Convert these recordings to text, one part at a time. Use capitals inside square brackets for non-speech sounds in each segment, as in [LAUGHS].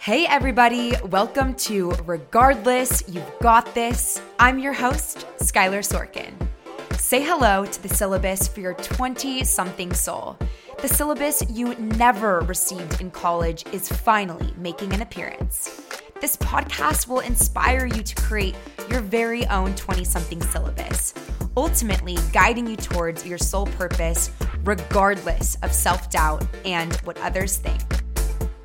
Hey, everybody, welcome to Regardless, You've Got This. I'm your host, Skylar Sorkin. Say hello to the syllabus for your 20 something soul. The syllabus you never received in college is finally making an appearance. This podcast will inspire you to create your very own 20 something syllabus, ultimately guiding you towards your soul purpose, regardless of self doubt and what others think.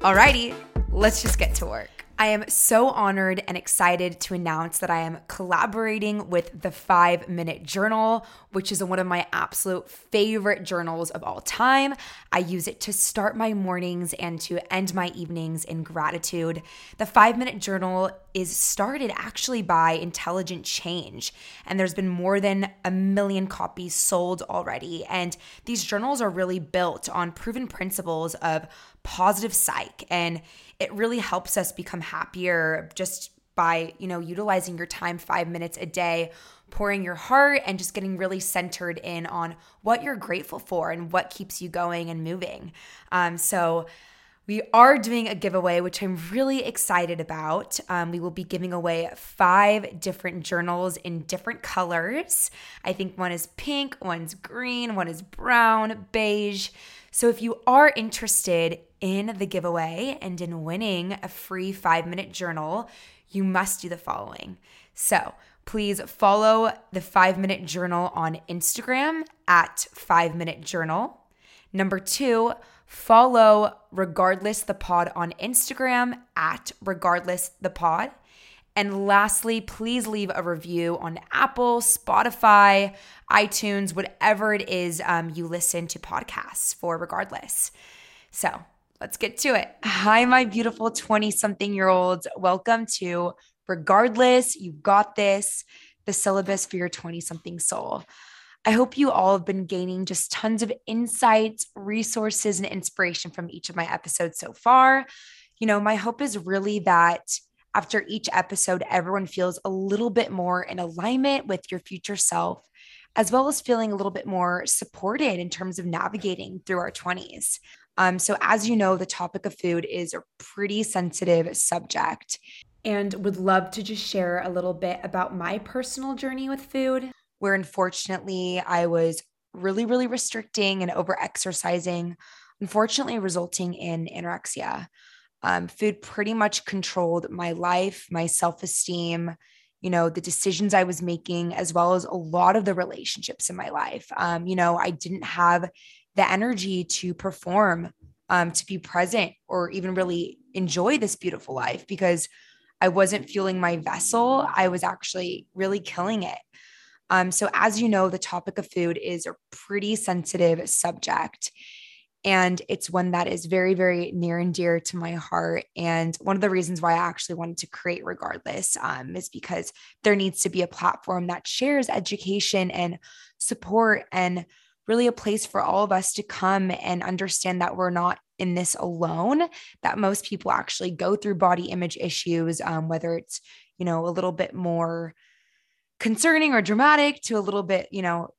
Alrighty, let's just get to work. I am so honored and excited to announce that I am collaborating with the Five Minute Journal, which is one of my absolute favorite journals of all time. I use it to start my mornings and to end my evenings in gratitude. The Five Minute Journal is started actually by Intelligent Change, and there's been more than a million copies sold already. And these journals are really built on proven principles of positive psych and it really helps us become happier just by, you know, utilizing your time 5 minutes a day, pouring your heart and just getting really centered in on what you're grateful for and what keeps you going and moving. Um, so we are doing a giveaway, which I'm really excited about. Um, we will be giving away five different journals in different colors. I think one is pink, one's green, one is brown, beige. So if you are interested in the giveaway and in winning a free five minute journal, you must do the following. So please follow the five minute journal on Instagram at five minute journal. Number two, follow Regardless the Pod on Instagram at Regardless the Pod. And lastly, please leave a review on Apple, Spotify, iTunes, whatever it is um, you listen to podcasts for, regardless. So let's get to it. Hi, my beautiful 20 something year olds. Welcome to Regardless, You've Got This, the syllabus for your 20 something soul. I hope you all have been gaining just tons of insights, resources, and inspiration from each of my episodes so far. You know, my hope is really that after each episode, everyone feels a little bit more in alignment with your future self, as well as feeling a little bit more supported in terms of navigating through our 20s. Um, so, as you know, the topic of food is a pretty sensitive subject and would love to just share a little bit about my personal journey with food, where unfortunately I was really, really restricting and over exercising, unfortunately, resulting in anorexia. Um, food pretty much controlled my life, my self esteem, you know, the decisions I was making, as well as a lot of the relationships in my life. Um, you know, I didn't have the energy to perform, um, to be present, or even really enjoy this beautiful life because I wasn't fueling my vessel. I was actually really killing it. Um, so, as you know, the topic of food is a pretty sensitive subject. And it's one that is very, very near and dear to my heart. And one of the reasons why I actually wanted to create Regardless um, is because there needs to be a platform that shares education and support and really a place for all of us to come and understand that we're not in this alone, that most people actually go through body image issues, um, whether it's, you know, a little bit more concerning or dramatic to a little bit, you know,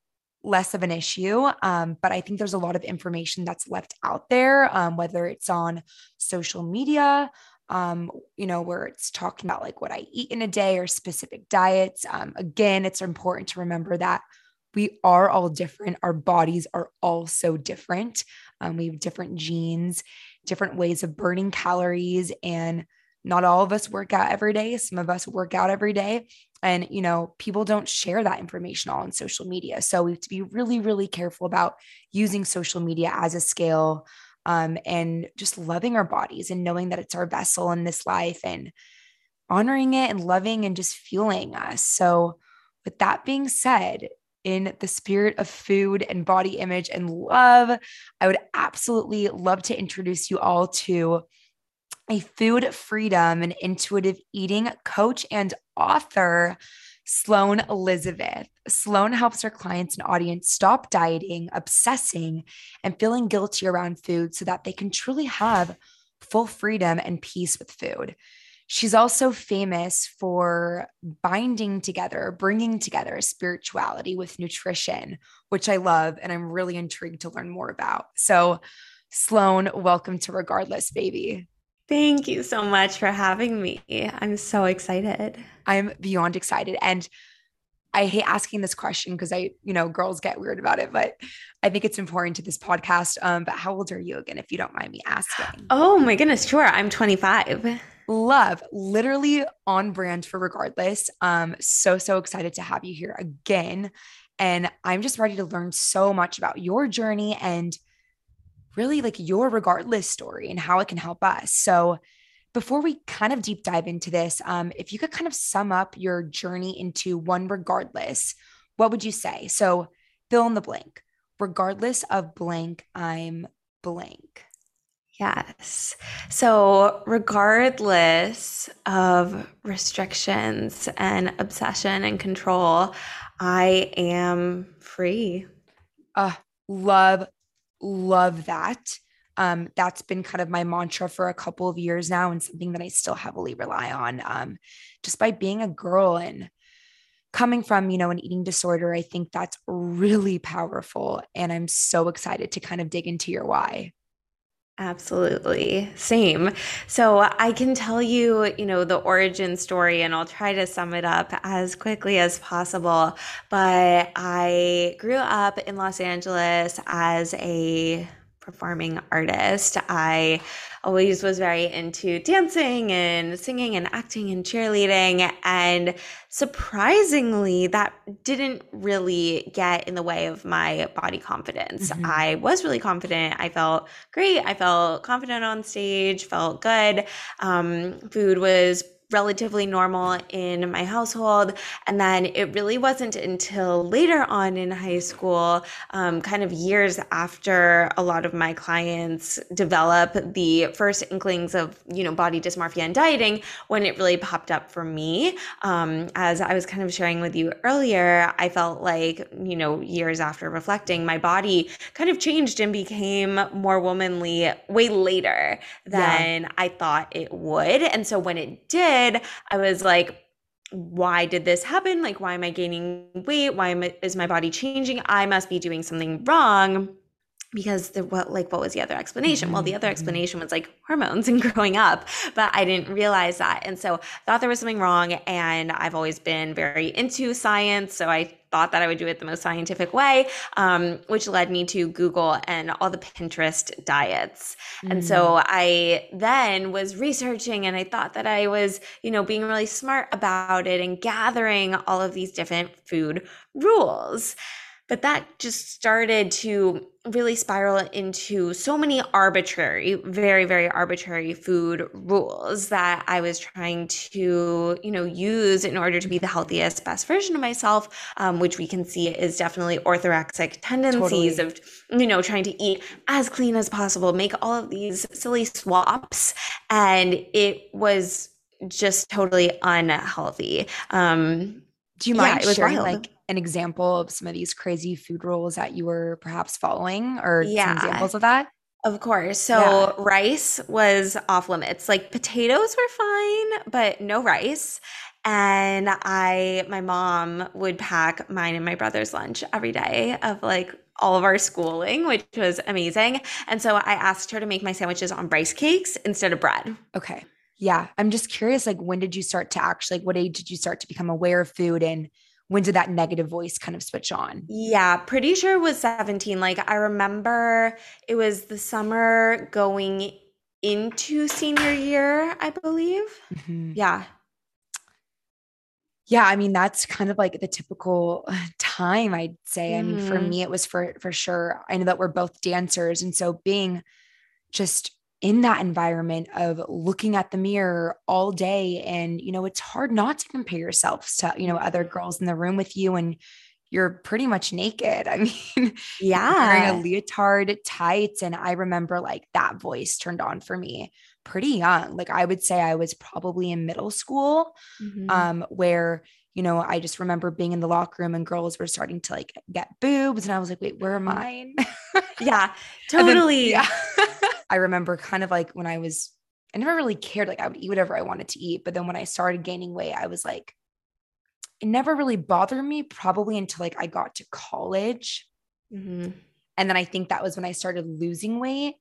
less of an issue. Um, but I think there's a lot of information that's left out there, um, whether it's on social media, um, you know, where it's talking about like what I eat in a day or specific diets. Um, again, it's important to remember that we are all different. Our bodies are all so different. Um, we have different genes, different ways of burning calories, and not all of us work out every day. Some of us work out every day. And, you know, people don't share that information all on social media. So we have to be really, really careful about using social media as a scale um, and just loving our bodies and knowing that it's our vessel in this life and honoring it and loving and just fueling us. So, with that being said, in the spirit of food and body image and love, I would absolutely love to introduce you all to a food freedom and intuitive eating coach and author, Sloan Elizabeth. Sloan helps her clients and audience stop dieting, obsessing, and feeling guilty around food so that they can truly have full freedom and peace with food. She's also famous for binding together, bringing together spirituality with nutrition, which I love and I'm really intrigued to learn more about. So, Sloan, welcome to Regardless, baby. Thank you so much for having me. I'm so excited. I'm beyond excited. And I hate asking this question because I, you know, girls get weird about it, but I think it's important to this podcast. Um, but how old are you again, if you don't mind me asking? Oh my goodness, sure. I'm 25. Love, literally on brand for regardless. Um, so so excited to have you here again. And I'm just ready to learn so much about your journey and really like your regardless story and how it can help us. So before we kind of deep dive into this, um, if you could kind of sum up your journey into one regardless, what would you say? So fill in the blank. Regardless of blank, I'm blank. Yes. So, regardless of restrictions and obsession and control, I am free. Uh, love, love that um, that's been kind of my mantra for a couple of years now and something that I still heavily rely on. Um, just by being a girl and coming from, you know, an eating disorder, I think that's really powerful. And I'm so excited to kind of dig into your why. Absolutely. Same. So I can tell you, you know, the origin story and I'll try to sum it up as quickly as possible. But I grew up in Los Angeles as a performing artist. I always was very into dancing and singing and acting and cheerleading. And surprisingly, that didn't really get in the way of my body confidence. Mm-hmm. I was really confident. I felt great. I felt confident on stage, felt good. Um, food was relatively normal in my household. And then it really wasn't until later on in high school, um, kind of years after a lot of my clients develop the first inklings of, you know, body dysmorphia and dieting, when it really popped up for me. Um, as I was kind of sharing with you earlier, I felt like, you know, years after reflecting, my body kind of changed and became more womanly way later than yeah. I thought it would. And so when it did, I was like, why did this happen? Like, why am I gaining weight? Why am I, is my body changing? I must be doing something wrong because the what like what was the other explanation well the other mm-hmm. explanation was like hormones and [LAUGHS] growing up but i didn't realize that and so thought there was something wrong and i've always been very into science so i thought that i would do it the most scientific way um, which led me to google and all the pinterest diets mm. and so mm. i then was researching and i thought that i was you know being really smart about it and gathering all of these different food rules but that just started to really spiral into so many arbitrary, very, very arbitrary food rules that I was trying to, you know, use in order to be the healthiest, best version of myself, um, which we can see is definitely orthorexic tendencies totally. of, you know, trying to eat as clean as possible, make all of these silly swaps. And it was just totally unhealthy. Um, Do you mind yeah, sharing wild. like an example of some of these crazy food rules that you were perhaps following or yeah. some examples of that? Of course. So yeah. rice was off limits. Like potatoes were fine, but no rice. And I, my mom would pack mine and my brother's lunch every day of like all of our schooling, which was amazing. And so I asked her to make my sandwiches on rice cakes instead of bread. Okay. Yeah. I'm just curious, like, when did you start to actually, like, what age did you start to become aware of food and when did that negative voice kind of switch on? Yeah, pretty sure it was 17. Like I remember it was the summer going into senior year, I believe. Mm-hmm. Yeah. Yeah, I mean that's kind of like the typical [SIGHS] time I'd say. Mm-hmm. I mean for mm-hmm. me it was for for sure. I know that we're both dancers and so being just in that environment of looking at the mirror all day. And you know it's hard not to compare yourself to you know other girls in the room with you and you're pretty much naked. [LAUGHS] I mean yeah wearing a leotard tights and i remember like that voice turned on for me pretty young. Like i would say i was probably in middle school mm-hmm. um where you know i just remember being in the locker room and girls were starting to like get boobs and i was like wait where are mine [LAUGHS] yeah totally then, yeah [LAUGHS] I remember kind of like when I was, I never really cared. Like I would eat whatever I wanted to eat. But then when I started gaining weight, I was like, it never really bothered me, probably until like I got to college. Mm-hmm. And then I think that was when I started losing weight.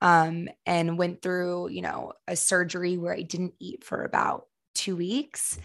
um, and went through, you know, a surgery where I didn't eat for about two weeks.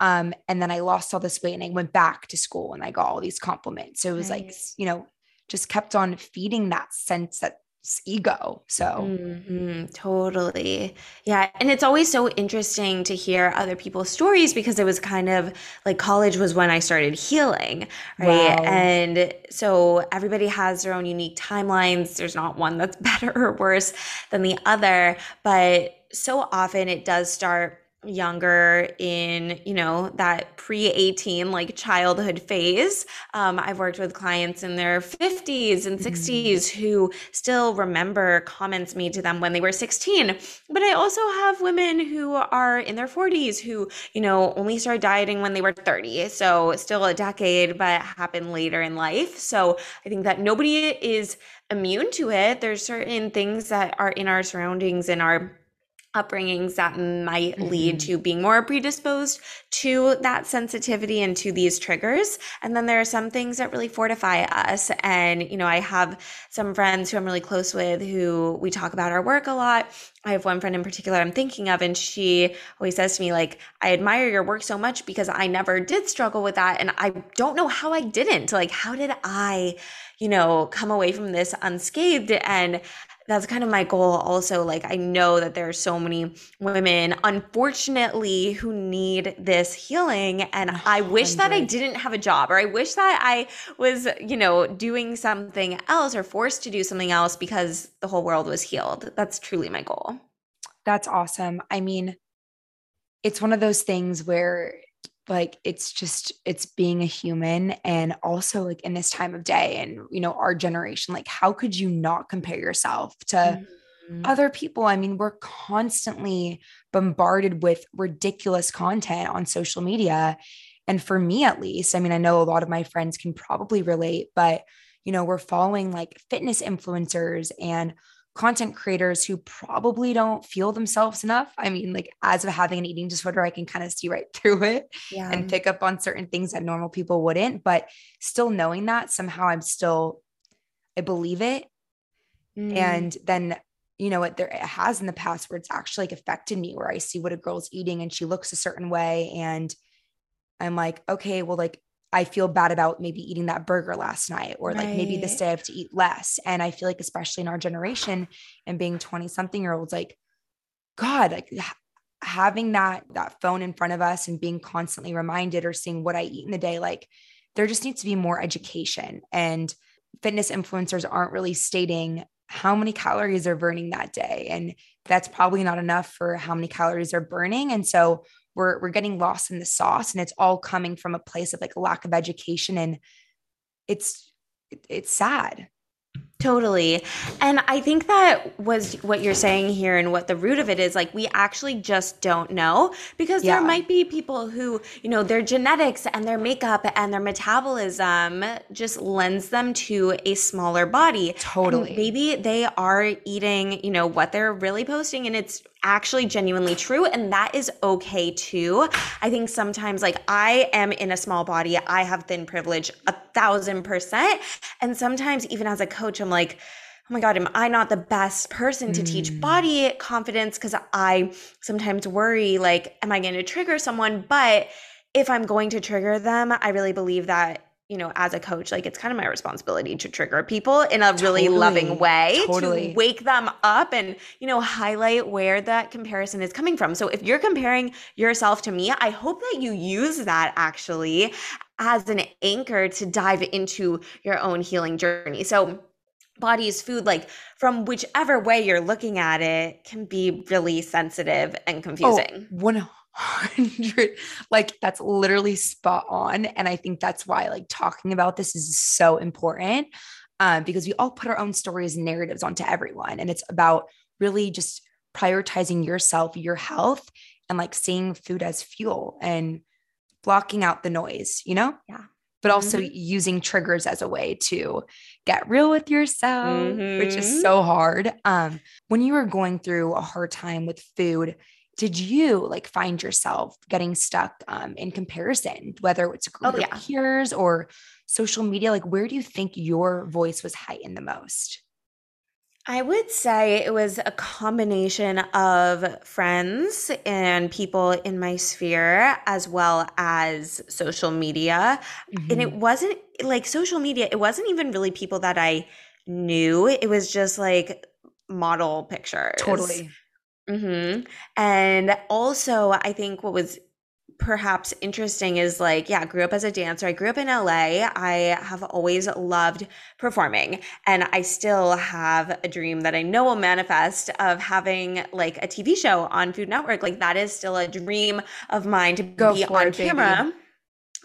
Um, and then I lost all this weight and I went back to school and I got all these compliments. So it was like, you know, just kept on feeding that sense that ego. So, mm-hmm, totally. Yeah. And it's always so interesting to hear other people's stories because it was kind of like college was when I started healing. Right. Wow. And so everybody has their own unique timelines. There's not one that's [LAUGHS] better or worse than the other. But so often it does start younger in you know that pre-18 like childhood phase. Um, i've worked with clients in their 50s and 60s mm-hmm. who still remember comments made to them when they were 16 but i also have women who are in their 40s who you know only started dieting when they were 30 so still a decade but happened later in life. So i think that nobody is immune to it. There's certain things that are in our surroundings and our upbringings that might mm-hmm. lead to being more predisposed to that sensitivity and to these triggers. And then there are some things that really fortify us. And, you know, I have some friends who I'm really close with who we talk about our work a lot. I have one friend in particular I'm thinking of, and she always says to me, like, I admire your work so much because I never did struggle with that. And I don't know how I didn't. Like, how did I, you know, come away from this unscathed? And that's kind of my goal also like i know that there are so many women unfortunately who need this healing and i wish that i didn't have a job or i wish that i was you know doing something else or forced to do something else because the whole world was healed. That's truly my goal. That's awesome. I mean it's one of those things where like it's just it's being a human and also like in this time of day and you know our generation like how could you not compare yourself to mm-hmm. other people i mean we're constantly bombarded with ridiculous content on social media and for me at least i mean i know a lot of my friends can probably relate but you know we're following like fitness influencers and content creators who probably don't feel themselves enough. I mean, like as of having an eating disorder, I can kind of see right [LAUGHS] through it yeah. and pick up on certain things that normal people wouldn't. But still knowing that somehow I'm still, I believe it. Mm. And then, you know, what there it has in the past where it's actually like affected me, where I see what a girl's eating and she looks a certain way. And I'm like, okay, well, like I feel bad about maybe eating that burger last night, or right. like maybe this day I have to eat less. And I feel like, especially in our generation and being 20 something year olds, like, God, like having that that phone in front of us and being constantly reminded or seeing what I eat in the day, like there just needs to be more education. And fitness influencers aren't really stating how many calories they're burning that day. And that's probably not enough for how many calories they're burning. And so we're we're getting lost in the sauce and it's all coming from a place of like lack of education and it's it's sad Totally. And I think that was what you're saying here and what the root of it is like we actually just don't know because yeah. there might be people who, you know, their genetics and their makeup and their metabolism just lends them to a smaller body. Totally. And maybe they are eating, you know, what they're really posting and it's actually genuinely true and that is okay too. I think sometimes like i am in a small body i have thin privilege a thousand percent and sometimes even as a coach i'm like oh my god am i not the best person to mm. teach body confidence? Because i sometimes worry like am i going to trigger someone? But if i'm going to trigger them i really believe that you know, as a coach, like it's kind of my responsibility to trigger people in a really totally, loving way totally. to wake them up and, you know, highlight where that comparison is coming from. So if you're comparing yourself to me, I hope that you use that actually as an anchor to dive into your own healing journey. So body is food like from whichever way you're looking at it can be really sensitive and oh, confusing. Oh, hundred like that's literally spot on and i think that's why like talking about this is so important um, because we all put our own stories and narratives onto everyone and it's about really just prioritizing yourself your health and like seeing food as fuel and blocking out the noise you know yeah but also mm-hmm. using triggers as a way to get real with yourself mm-hmm. which is mm-hmm. so hard um when you were going through a hard time with food did you like find yourself getting stuck um, in comparison, whether it's a group oh, yeah. peers or social media? Like, where do you think your voice was heightened the most? I would say it was a combination of friends and people in my sphere, as well as social media. Mm-hmm. And it mm-hmm. wasn't like social media, it wasn't even really people that I knew. It was just like model pictures. Totally. Mm-hmm. And also, I think what was perhaps interesting is like, yeah, I grew up as a dancer. I grew up in LA. I have always loved performing. And I still have a dream that I know will manifest of having like a TV show on Food Network. Like, that is still a dream of mine to Go be on it, camera. Baby.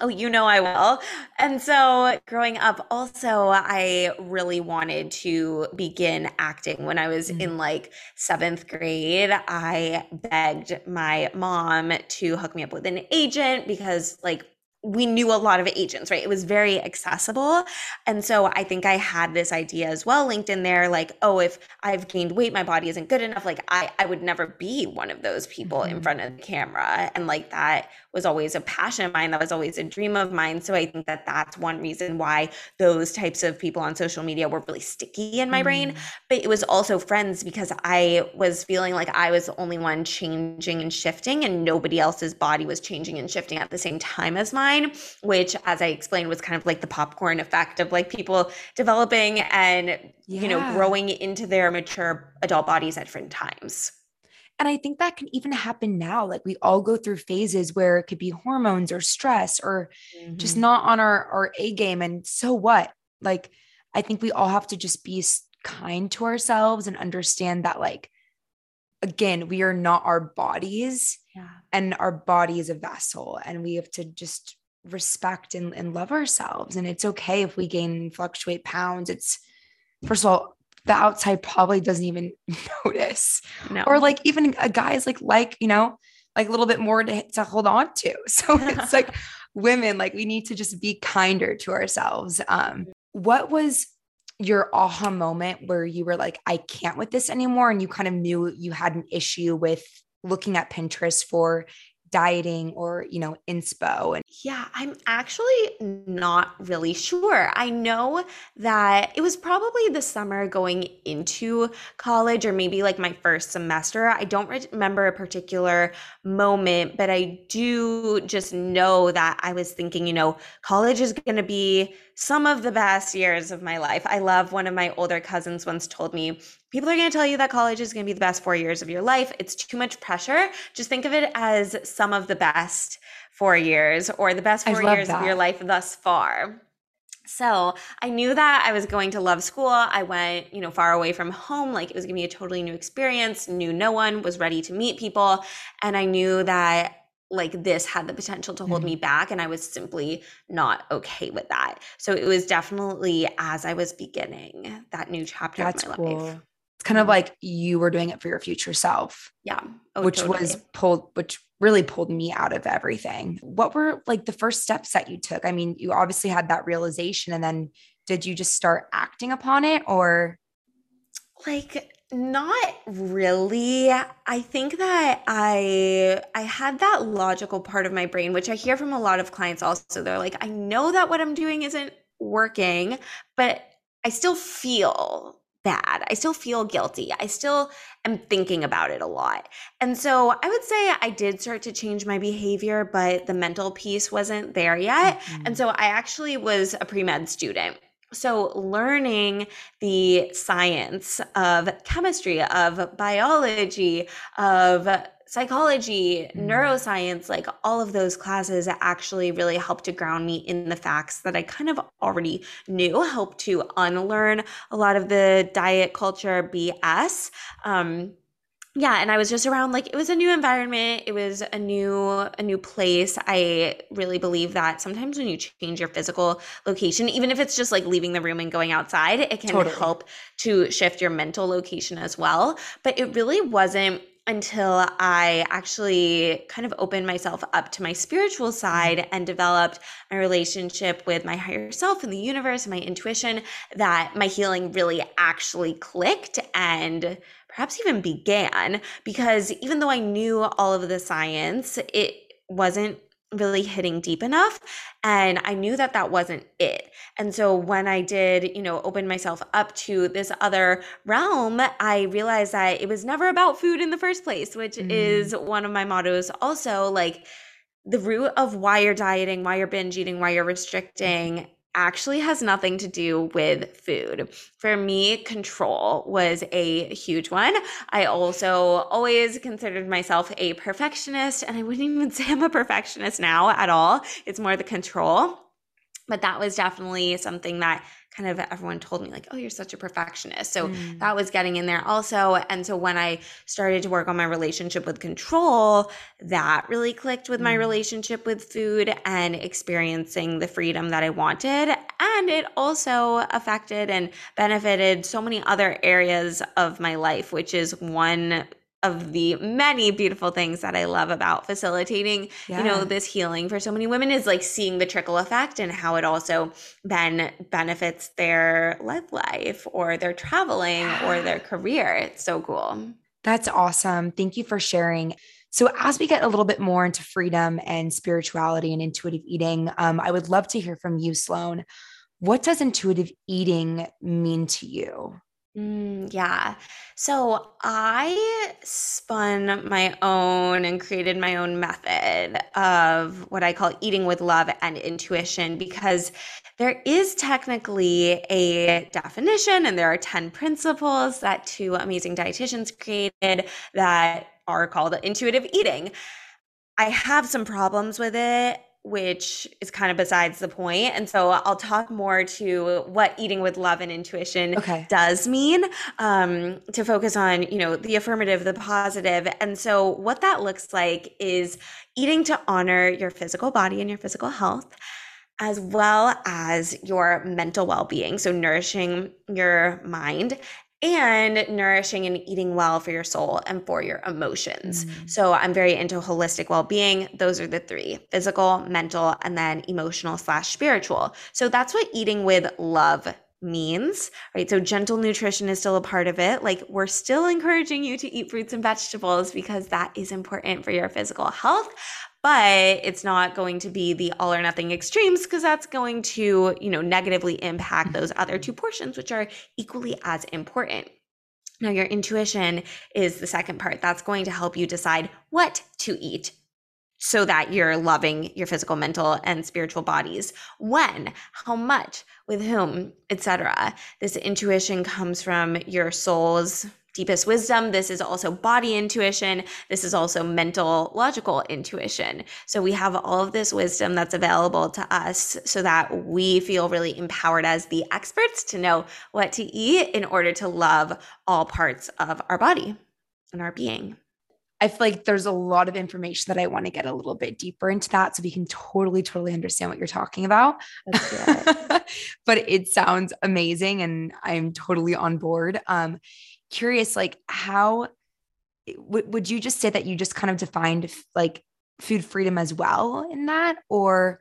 Oh, you know I will. And so growing up, also, I really wanted to begin acting. When I was mm-hmm. in like seventh grade, I begged my mom to hook me up with an agent because, like, we knew a lot of agents, right? It was very accessible. And so I think I had this idea as well linked in there like, oh, if I've gained weight, my body isn't good enough. Like, I, I would never be one of those people mm-hmm. in front of the camera. And like, that was always a passion of mine. That was always a dream of mine. So I think that that's one reason why those types of people on social media were really sticky in my mm-hmm. brain. But it was also friends because I was feeling like I was the only one changing and shifting, and nobody else's body was changing and shifting at the same time as mine mine, which, as I explained, was kind of like the popcorn effect of like people developing and, yeah. you know, growing into their mature adult bodies at different times. And I think that can even happen now. Like we all go through phases where it could be hormones or stress or mm-hmm. just not on our, our A game. And so what? Like, I think we all have to just be kind to ourselves and understand that, like, again, we are not our bodies. Yeah. And our body is a vessel, and we have to just respect and, and love ourselves. And it's okay if we gain and fluctuate pounds. It's, first of all, the outside probably doesn't even [LAUGHS] notice. No. Or like even a guy's like, like, you know, like a little bit more to, to hold on to. [LAUGHS] So it's like [LAUGHS] women, like we need to just be kinder to ourselves. Um, what was your aha moment where you were like, I can't with this anymore? And you kind of knew you had an issue with looking at Pinterest for dieting or, you know, inspo? And yeah, I'm actually not really sure. I know that it was probably the summer going into college or maybe like my first semester. I don't remember a particular moment, but I do just know that I was thinking, you know, college is going to be some of the best years of my life. I love one of my older cousins once told me people are going to tell you that college is going to be the best four years of your life. It's too much pressure. Just think of it as some of the best four years or the best four years that. of your life thus far. So I knew that I was going to love school. I went, you know, far away from home. Like it was going to be a totally new experience, knew no one, was ready to meet people. And I knew that like this had the potential to hold mm-hmm. me back and i was simply not okay with that so it was definitely as i was beginning that new chapter That's of my cool. life it's kind of like you were doing it for your future self yeah oh, which totally. was pulled which really pulled me out of everything what were like the first steps that you took i mean you obviously had that realization and then did you just start acting upon it or like not really. I think that I I had that logical part of my brain which I hear from a lot of clients also. They're like, "I know that what I'm doing isn't working, but I still feel bad. I still feel guilty. I still am thinking about it a lot. And so I would say I did start to change my behavior, but the mental piece wasn't there yet. Mm-hmm. And so I actually was a pre med student. So, learning the science of chemistry, of biology, of psychology, mm. neuroscience, like all of those classes actually really helped to ground me in the facts that I kind of already knew, helped to unlearn a lot of the diet culture BS. Um, yeah and i was just around like it was a new environment it was a new a new place i really believe that sometimes when you change your physical location even if it's just like leaving the room and going outside it can totally. help to shift your mental location as well but it really wasn't until I actually kind of opened myself up to my spiritual side mm-hmm. and developed my relationship with my higher self and the universe and my intuition that my healing really actually clicked and perhaps even began because even though I knew all of the science, it wasn't really hitting deep enough and i knew that that wasn't it and so when i did you know open myself up to this other realm i realized that it was never about food in the first place which mm. is one of my mottos also like the root of why you're dieting why you're binge eating why you're restricting actually has nothing to do with food. For me, control was a huge one. I also always considered myself a perfectionist, and I wouldn't even [LAUGHS] say I'm a perfectionist now at all. It's more the control. But that was definitely something that kind of everyone told me like oh you're such a perfectionist so mm. that was getting in there also and so when i started to work on my relationship with control that really clicked with mm. my relationship with food and experiencing the freedom that i wanted and it also affected and benefited so many other areas of my life which is one of the many beautiful things that I love about facilitating, yeah. you know, this healing for so many women is like seeing the trickle effect and how it also then benefits their love life or their traveling yeah. or their career. It's so cool. That's awesome. Thank you for sharing. So, as we get a little bit more into freedom and spirituality and intuitive eating, um, I would love to hear from you, Sloan. What does intuitive eating mean to you? Mm, yeah. So I spun my own and created my own method of what I call eating with love and intuition because there is technically a definition and there are 10 principles that two amazing dietitians created that are called intuitive eating. I have some problems with it which is kind of besides the point. And so I'll talk more to what eating with love and intuition okay. does mean um, to focus on, you know, the affirmative, the positive. And so what that looks like is eating to honor your physical body and your physical health as well as your mental well being. So, nourishing your mind and nourishing and eating well for your soul and for your emotions. Mm-hmm. So I'm very into holistic well-being. Those are the three: physical, mental, and then emotional slash spiritual. So that's what eating with love means, right? So gentle nutrition is still a part of it. Like we're still encouraging you to eat fruits and vegetables because that is important for your physical health but it's not going to be the all or nothing extremes because that's going to, you know, negatively impact mm-hmm. those other two portions, which are equally as important. Now, your intuition is the second part. That's going to help you decide what to eat so that you're loving your physical, mental, and spiritual bodies. When, how much, with whom, etc. This intuition comes from your soul's deepest wisdom. This is also body intuition. This is also mental, logical intuition. So we have all of this wisdom that's available to us so that we feel really empowered as the experts to know what to eat in order to love all parts of our body and our being. I feel like there's a lot of information that I want to get a little bit deeper into that so we can totally, totally understand what you're talking about. [LAUGHS] but it sounds amazing and I'm totally on board. Um, curious, like how w- would you just say that you just kind of defined like food freedom as well in that or?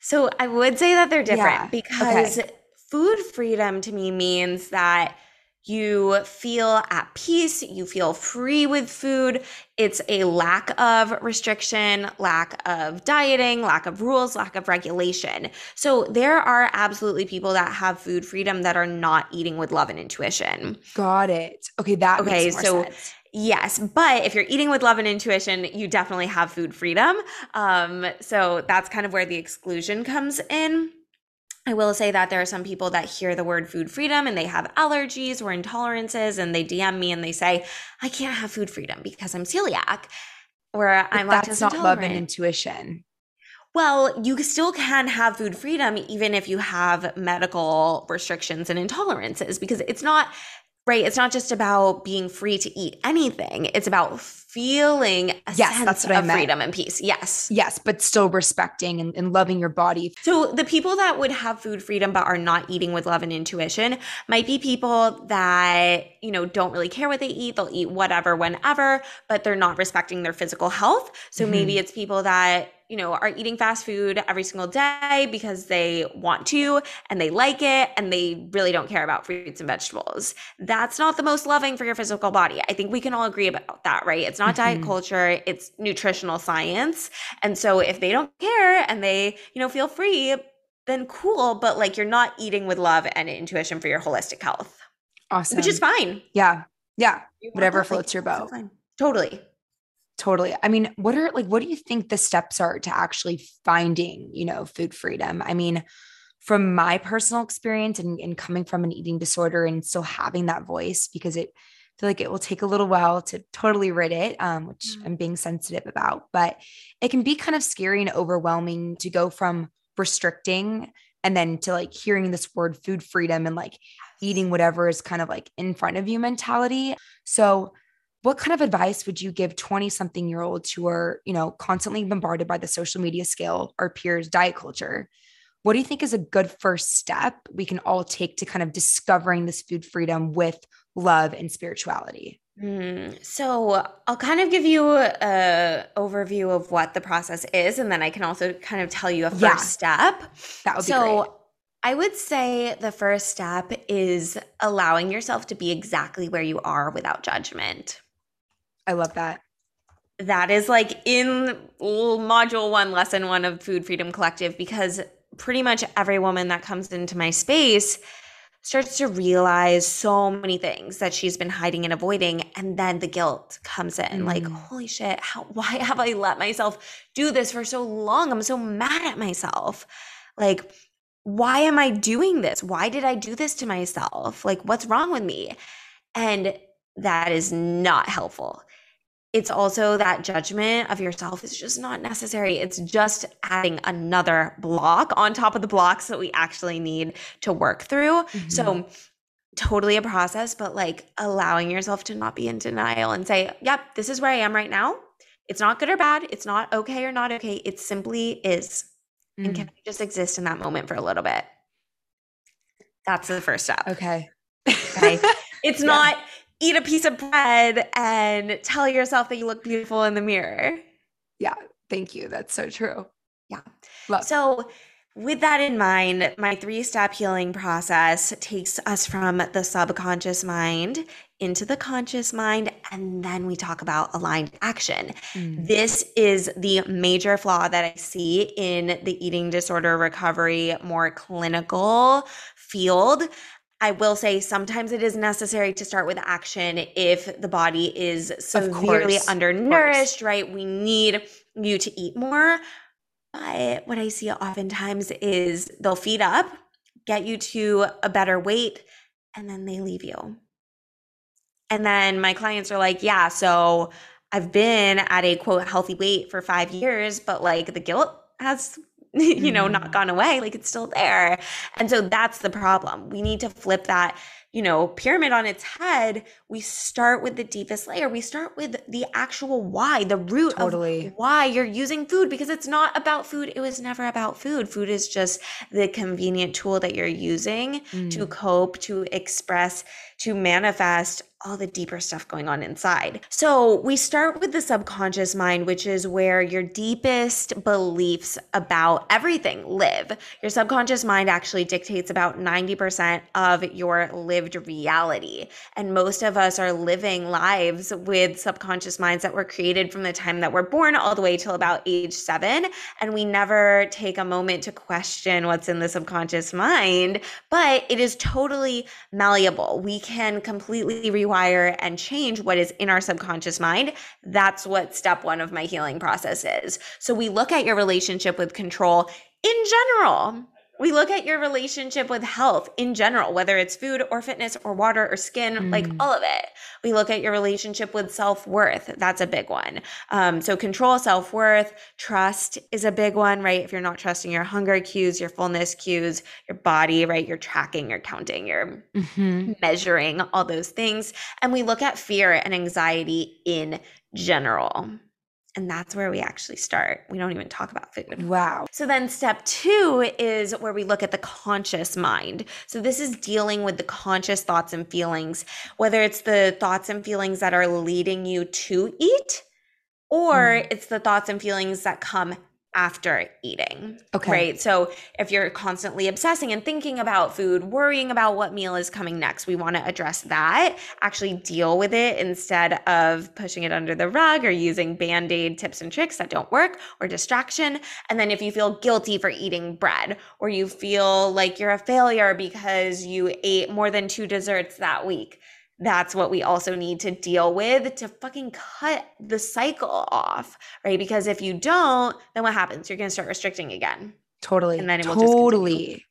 So I would say that they're different yeah. because okay. food freedom to me means that you feel at peace, you feel free with food. It's a lack of restriction, lack of dieting, lack of rules, lack of regulation. So there are absolutely people that have food freedom that are not eating with love and intuition. Got it. Okay, that okay. so sense. Yes, but if you're eating with love and intuition, you definitely have food freedom. Um, so that's kind of where the exclusion comes in. I will say that there are some people that hear the word food freedom and they have allergies or intolerances and they DM me and they say, I can't have food freedom because I'm celiac or I'm but lactose not love and intuition. Well, you still can have food freedom even if you have medical restrictions and intolerances because it's not right. It's not just about being free to eat anything. It's about feeling a yes, sense that's what of I meant. freedom and peace. Yes. Yes, but still respecting and, and loving your body. So the people that would have food freedom but are not eating with love and intuition might be people that, you know, don't really care what they eat. They'll eat whatever, whenever, but they're not respecting their physical health. So mm-hmm. maybe it's people that you know, are eating fast food every single day because they want to and they like it and they really don't care about fruits and vegetables. That's not the most loving for your physical body. I think we can all agree about that, right? It's not mm-hmm. diet culture, it's nutritional science. And so if they don't care and they, you know, feel free, then cool, but like you're not eating with love and intuition for your holistic health. Awesome. Which is fine. Yeah. Yeah. Whatever floats your boat. Totally. Totally. I mean, what are like, what do you think the steps are to actually finding, you know, food freedom? I mean, from my personal experience and, and coming from an eating disorder and still having that voice, because it I feel like it will take a little while to totally rid it, um, which mm-hmm. I'm being sensitive about, but it can be kind of scary and overwhelming to go from restricting and then to like hearing this word food freedom and like eating whatever is kind of like in front of you mentality. So what kind of advice would you give 20 something year olds who are, you know, constantly bombarded by the social media scale or peers diet culture? What do you think is a good first step we can all take to kind of discovering this food freedom with love and spirituality? Mm, so I'll kind of give you a overview of what the process is, and then I can also kind of tell you a first yeah, step. That would so, be great. I would say the first step is allowing yourself to be exactly where you are without judgment. I love that. That is like in module one, lesson one of Food Freedom Collective, because pretty much every woman that comes into my space starts to realize so many things that she's been hiding and avoiding and then the guilt comes in. Mm. like holy shit how why [LAUGHS] have i let myself do this for so long? I'm so mad at myself. Like why am i doing this? Why did i do this to myself? Like what's wrong with me? And that is not helpful it's also that judgment of yourself is just not necessary. It's just adding another block on top of the blocks that we actually need to work through. Mm-hmm. So, totally a process, but like allowing yourself to not be in denial and say, yep, this is where I am right now. It's not good or bad. It's not okay or not okay. It simply is. Mm. And can I just exist in that moment for a little bit? That's the first step. Okay. [LAUGHS] Okay. It's yeah. not eat a piece of bread and tell yourself that you look beautiful in the mirror. Yeah, thank you. That's so true. Yeah. Love. So, with that in mind, my three step healing process takes us from the subconscious mind into the conscious mind, and then we talk about aligned action. Mm. This is the major flaw that I see in the eating disorder recovery, more clinical field. I will say sometimes it is necessary to start with action if the body is severely undernourished, right? We need you to eat more. But what I see oftentimes is they'll feed up, get you to a better weight, and then they leave you. And then my clients are like, yeah, so I've been at a quote healthy weight for five years, but like the guilt has [LAUGHS] you know, not mm. gone away. Like it's still there. And so that's the problem. We need to flip that you know, pyramid on its head, we start with the deepest layer. We start with the actual why, the root totally. of why you're using food because it's not about food. It was never about food. Food is just the convenient tool that you're using mm. to cope, to express, to manifest all the deeper stuff going on inside. So, we start with the subconscious mind, which is where your deepest beliefs about everything live. Your subconscious mind actually dictates about 90% of your lived reality. And most of us are living lives with subconscious minds that were created from the time that we're born all the way till about age seven. And we never take a moment to question what's in the subconscious mind, but it is totally malleable. We can completely rewire and change what is in our subconscious mind. That's what step one of my healing process is. So we look at your relationship with control in general we look at your relationship with health in general, whether it's food or fitness or water or skin, mm. like all of it. We look at your relationship with self worth. That's a big one. Um, so, control, self worth, trust is a big one, right? If you're not trusting your hunger cues, your fullness cues, your body, right? You're tracking, you're counting, you're mm-hmm. measuring all those things. And we look at fear and anxiety in general. And that's where we actually start. We don't even talk about food. Wow. So then step two is where we look at the conscious mind. So this is dealing with the conscious thoughts and feelings, whether it's the thoughts and feelings that are leading you to eat or mm. it's the thoughts and feelings that come after eating. Okay. Right. So if you're constantly obsessing and thinking about food, worrying about what meal is coming next, we want to address that, actually deal with it instead of pushing it under the rug or using band aid tips and tricks that don't work or distraction. And then if you feel guilty for eating bread or you feel like you're a failure because you ate more than two desserts that week, that's what we also need to deal with to fucking cut the cycle off, right? Because if you don't, then what happens? You're going to start restricting again. Totally. And then it will totally.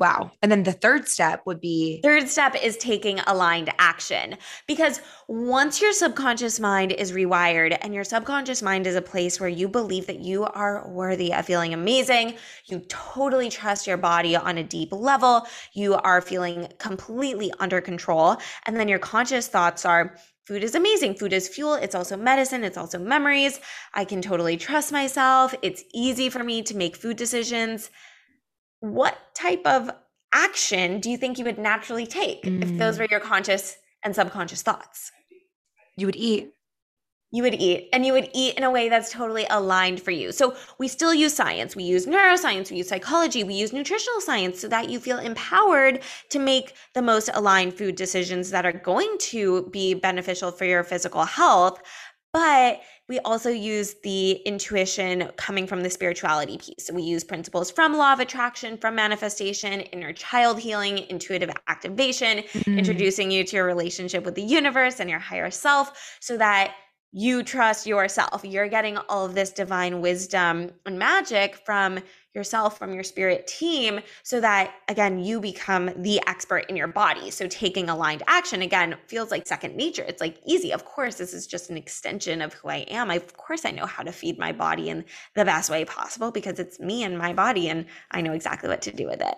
Wow. And then the third step would be Third step is taking aligned action because once your subconscious mind is rewired and your subconscious mind is a place where you believe that you are worthy of feeling amazing, you totally trust your body on a deep level, you are feeling completely under control, and then your conscious thoughts are Food is amazing. Food is fuel. It's also medicine. It's also memories. I can totally trust myself. It's easy for me to make food decisions what type of action do you think you would naturally take mm. if those mm. were your conscious and subconscious thoughts? You would eat. You would eat, and you would eat in a way that's totally aligned for you. So, we still use science. We use neuroscience, we use psychology, we use nutritional science so that you feel empowered to make the most aligned food decisions that are going to be beneficial for your physical health. But we also use the intuition coming from the spirituality piece. So we use principles from law of attraction, from manifestation, inner child healing, intuitive activation, mm-hmm. introducing you to your relationship with the universe and your higher self so that you trust yourself. You're getting all of this divine wisdom and magic from yourself, from your spirit team, so that again, you become the expert in your body. So taking aligned action again feels like second nature. It's like easy. Of course, this is just an extension of who I am. I, of course, I know how to feed my body in the best way possible because it's me and my body, and I know exactly what to do with it.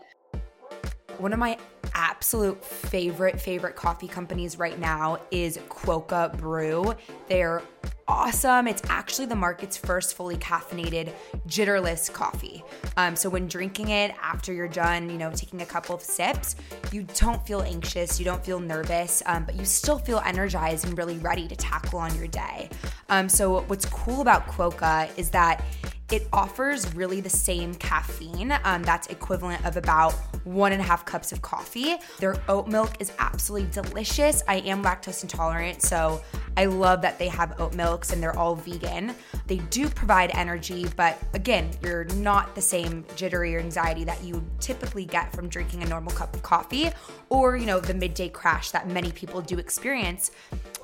One of my absolute favorite, favorite coffee companies right now is Quokka Brew. They're awesome. It's actually the market's first fully caffeinated, jitterless coffee. Um, so when drinking it after you're done, you know, taking a couple of sips, you don't feel anxious, you don't feel nervous, um, but you still feel energized and really ready to tackle on your day. Um, so what's cool about Quokka is that it offers really the same caffeine um, that's equivalent of about one and a half cups of coffee. Their oat milk is absolutely delicious. I am lactose intolerant, so I love that they have oat milks and they're all vegan. They do provide energy, but again, you're not the same jittery or anxiety that you typically get from drinking a normal cup of coffee or, you know, the midday crash that many people do experience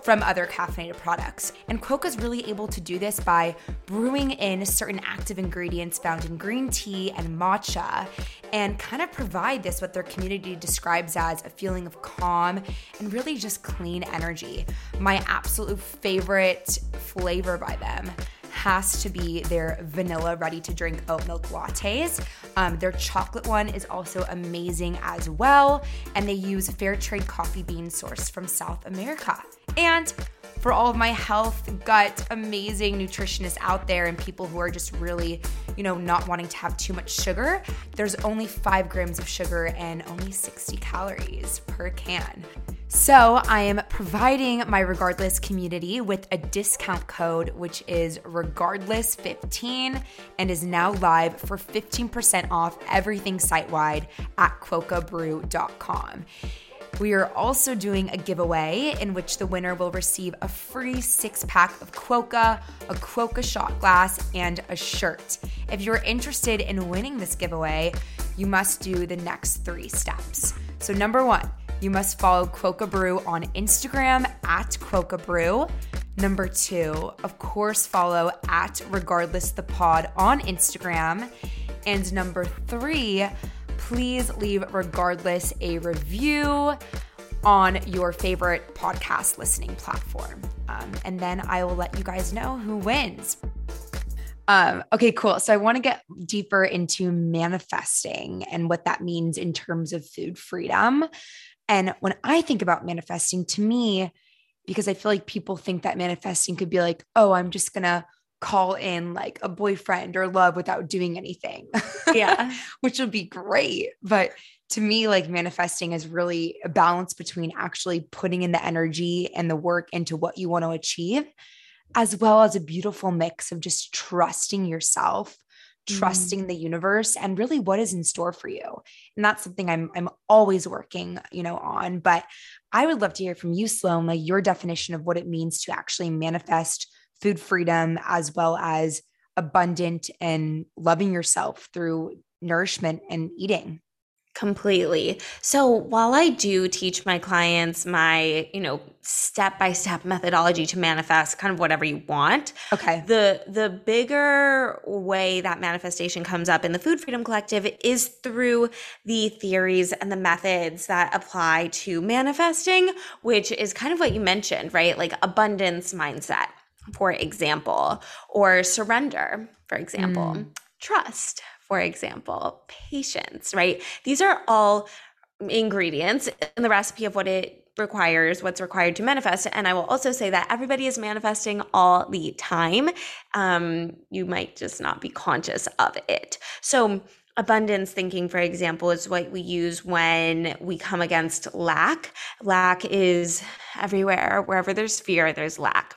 from other caffeinated products. And Quokka is really able to do this by brewing in certain active ingredients found in green tea and matcha and kind of provide this what their community describes as a feeling of calm and really just clean energy. My absolute favorite flavor by them has to be their vanilla ready to drink oat milk lattes. Um, their chocolate one is also amazing as well, and they use fair trade coffee beans sourced from South America. And for all of my health, gut, amazing nutritionists out there and people who are just really, you know, not wanting to have too much sugar, there's only five grams of sugar and only 60 calories per can. So, I am providing my Regardless community with a discount code, which is Regardless15 and is now live for 15% off everything site wide at quokkabrew.com. We are also doing a giveaway in which the winner will receive a free six pack of Quokka, a Quokka shot glass, and a shirt. If you're interested in winning this giveaway, you must do the next three steps. So, number one, you must follow Quokka Brew on Instagram at Quokka Brew. Number two, of course, follow at Regardless the Pod on Instagram. And number three, please leave Regardless a review on your favorite podcast listening platform. Um, and then I will let you guys know who wins. Um, okay, cool. So I want to get deeper into manifesting and what that means in terms of food freedom. And when I think about manifesting, to me, because I feel like people think that manifesting could be like, oh, I'm just going to call in like a boyfriend or love without doing anything. Yeah. [LAUGHS] Which would be great. But to me, like manifesting is really a balance between actually putting in the energy and the work into what you want to achieve, as well as a beautiful mix of just trusting yourself trusting mm. the universe and really what is in store for you. And that's something I'm I'm always working, you know, on. But I would love to hear from you, Sloan, like your definition of what it means to actually manifest food freedom as well as abundant and loving yourself through nourishment and eating. Completely. So while I do teach my clients my, you know, step-by-step methodology to manifest kind of whatever you want. Okay. The the bigger way that manifestation comes up in the Food Freedom Collective is through the theories and the methods that apply to manifesting, which is kind of what you mentioned, right? Like abundance mindset, for example, or surrender, for example. Mm. Trust, for example, patience, right? These are all ingredients in the recipe of what it requires, what's required to manifest. And I will also say that everybody is manifesting all the time. Um, you might just not be conscious of it. So, abundance thinking, for example, is what we use when we come against lack. Lack is everywhere. Wherever there's fear, there's lack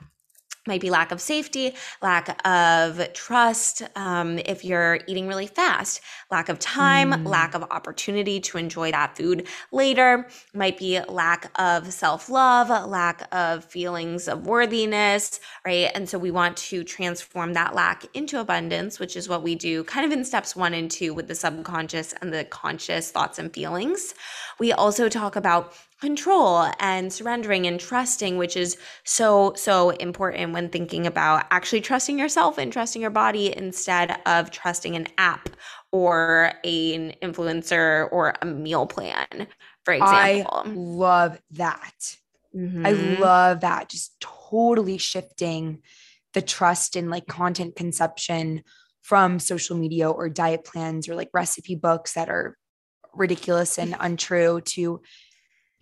might be lack of safety, lack of trust, um, if you're eating really fast, lack of time, mm. lack of opportunity to enjoy that food later, might be lack of self love, lack of feelings of worthiness, right? And so we want to transform that lack into abundance, which is what we do kind of in steps one and two with the subconscious and the conscious thoughts and feelings. We also talk about control and surrendering and trusting, which is so, so important when thinking about actually trusting yourself and trusting your body instead of trusting an app or an influencer or a meal plan, for example. I love that. Mm-hmm. I love that. Just totally shifting the trust in like content consumption from social media or diet plans or like recipe books that are ridiculous and untrue to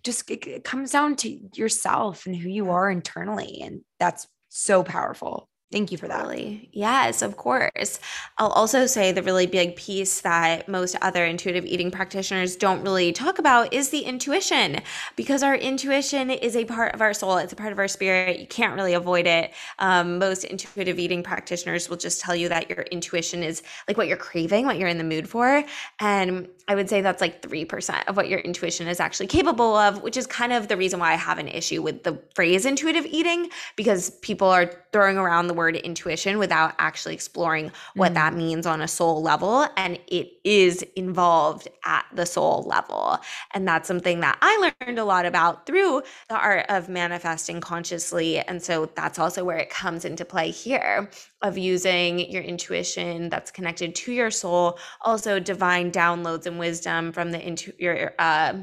just it, it comes down to yourself and who you are internally and that's so powerful Thank you for that. Really? Yes, of course. I'll also say the really big piece that most other intuitive eating practitioners don't really talk about is the intuition, because our intuition is a part of our soul. It's a part of our spirit. You can't really avoid it. Um, most intuitive eating practitioners will just tell you that your intuition is like what you're craving, what you're in the mood for. And I would say that's like 3% of what your intuition is actually capable of, which is kind of the reason why I have an issue with the phrase intuitive eating, because people are throwing around the word intuition without actually exploring what mm. that means on a soul level. And it is involved at the soul level. And that's something that I learned a lot about through the art of manifesting consciously. And so that's also where it comes into play here of using your intuition that's connected to your soul, also divine downloads and wisdom from the into your uh,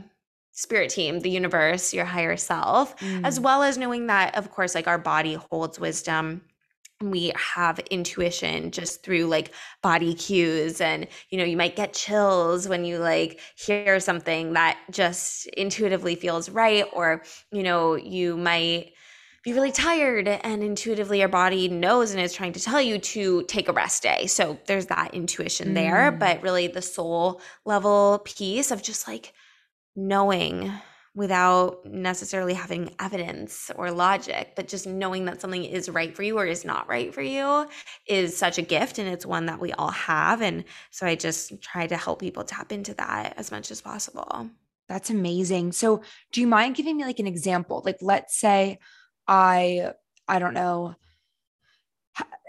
spirit team, the universe, your higher self, mm. as well as knowing that, of course, like our body holds wisdom we have intuition just through like body cues and you know you might get chills when you like hear something that just intuitively feels right or you know you might be really tired and intuitively your body knows and is trying to tell you to take a rest day so there's that intuition mm. there but really the soul level piece of just like knowing without necessarily having evidence or logic, but just knowing that something is right for you or is not right for you is such a gift. And it's one that we all have. And so I just try to help people tap into that as much as possible. That's amazing. So, do you mind giving me like an example? Like, let's say I, I don't know,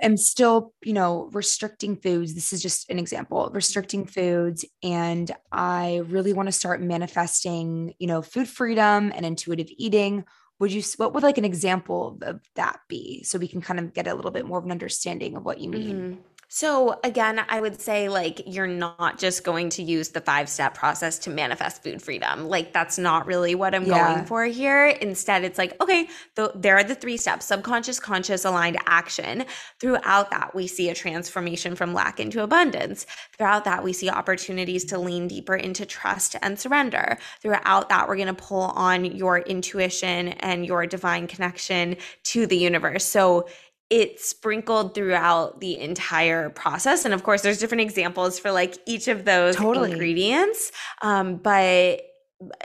am still, you know, restricting foods. This is just an example, restricting foods. And I really want to start manifesting, you know, food freedom and intuitive eating. Would you, what would like an example of that be? So we can kind of get a little bit more of an understanding of what you mean. Mm-hmm. So, again, I would say like you're not just going to use the five step process to manifest food freedom. Like, that's not really what I'm yeah. going for here. Instead, it's like, okay, the, there are the three steps subconscious, conscious, aligned action. Throughout that, we see a transformation from lack into abundance. Throughout that, we see opportunities to lean deeper into trust and surrender. Throughout that, we're going to pull on your intuition and your divine connection to the universe. So, it's sprinkled throughout the entire process and of course there's different examples for like each of those totally. ingredients um, but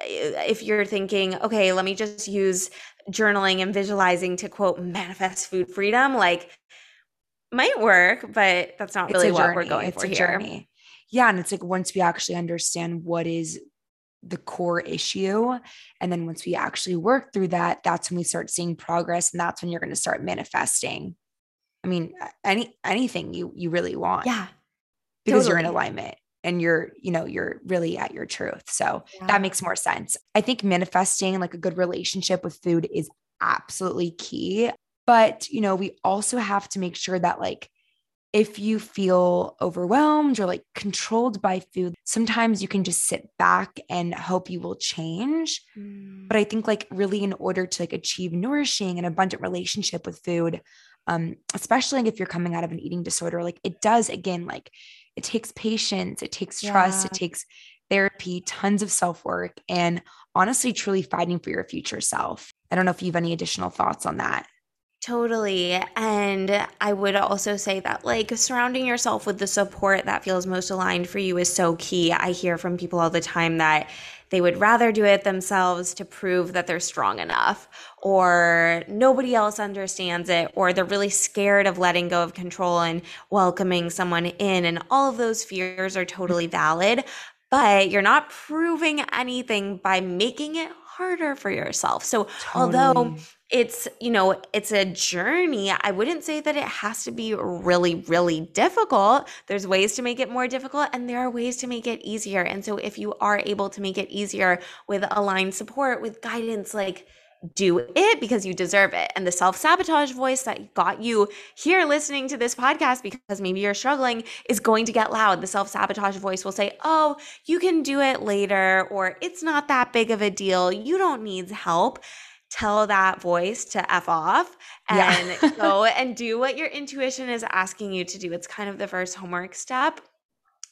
if you're thinking okay let me just use journaling and visualizing to quote manifest food freedom like might work, but that's not really what we're going it's for here. Journey. Yeah. And it's like once we actually understand what is the core issue. And then once we actually work through that, that's when we start seeing progress. And that's when you're going to start manifesting. I mean, any anything you you really want. Yeah. Because totally. you're in alignment and you're, you know, you're really at your truth. So yeah. that makes more sense. I think manifesting like a good relationship with food is absolutely key. But, you know, we also have to make sure that like if you feel overwhelmed or like controlled by food, sometimes you can just sit back and hope you will change. Mm. But I think like really in order to like achieve nourishing and abundant relationship with food, um, especially if you're coming out of an eating disorder, like it does again, like it takes patience, it takes trust, yeah. it takes therapy, tons of self-work, and honestly, truly fighting for your future self. I don't know if you have any additional thoughts on that. Totally. And I would also say that, like, surrounding yourself with the support that feels most aligned for you is so key. I hear from people all the time that they would rather do it themselves to prove that they're strong enough, or nobody else understands it, or they're really scared of letting go of control and welcoming someone in. And all of those fears are totally valid, but you're not proving anything by making it harder for yourself. So, totally. although it's you know it's a journey i wouldn't say that it has to be really really difficult there's ways to make it more difficult and there are ways to make it easier and so if you are able to make it easier with aligned support with guidance like do it because you deserve it. And the self sabotage voice that got you here listening to this podcast because maybe you're struggling is going to get loud. The self sabotage voice will say, Oh, you can do it later, or it's not that big of a deal. You don't need help tell that voice to F off and yeah. [LAUGHS] go and do what your intuition is asking you to do. It's kind of the first homework step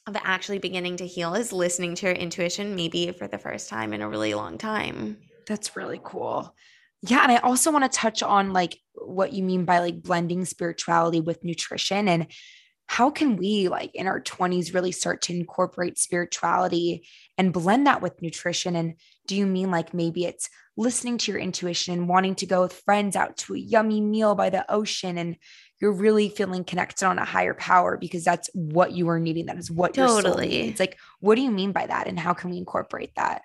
of actually beginning to heal is listening to your intuition, maybe for the first time in a really long time. That's really cool. Yeah. And I also want to touch on like what you mean by like blending spirituality with nutrition and how can we like in our 20s really start to incorporate spirituality and blend that with nutrition and do you mean like maybe it's listening to your intuition and wanting to go with friends out to a yummy meal by the ocean and you're really feeling connected on a higher power because that's what you are needing that is what totally. your soul needs like what do you mean by that and how can we incorporate that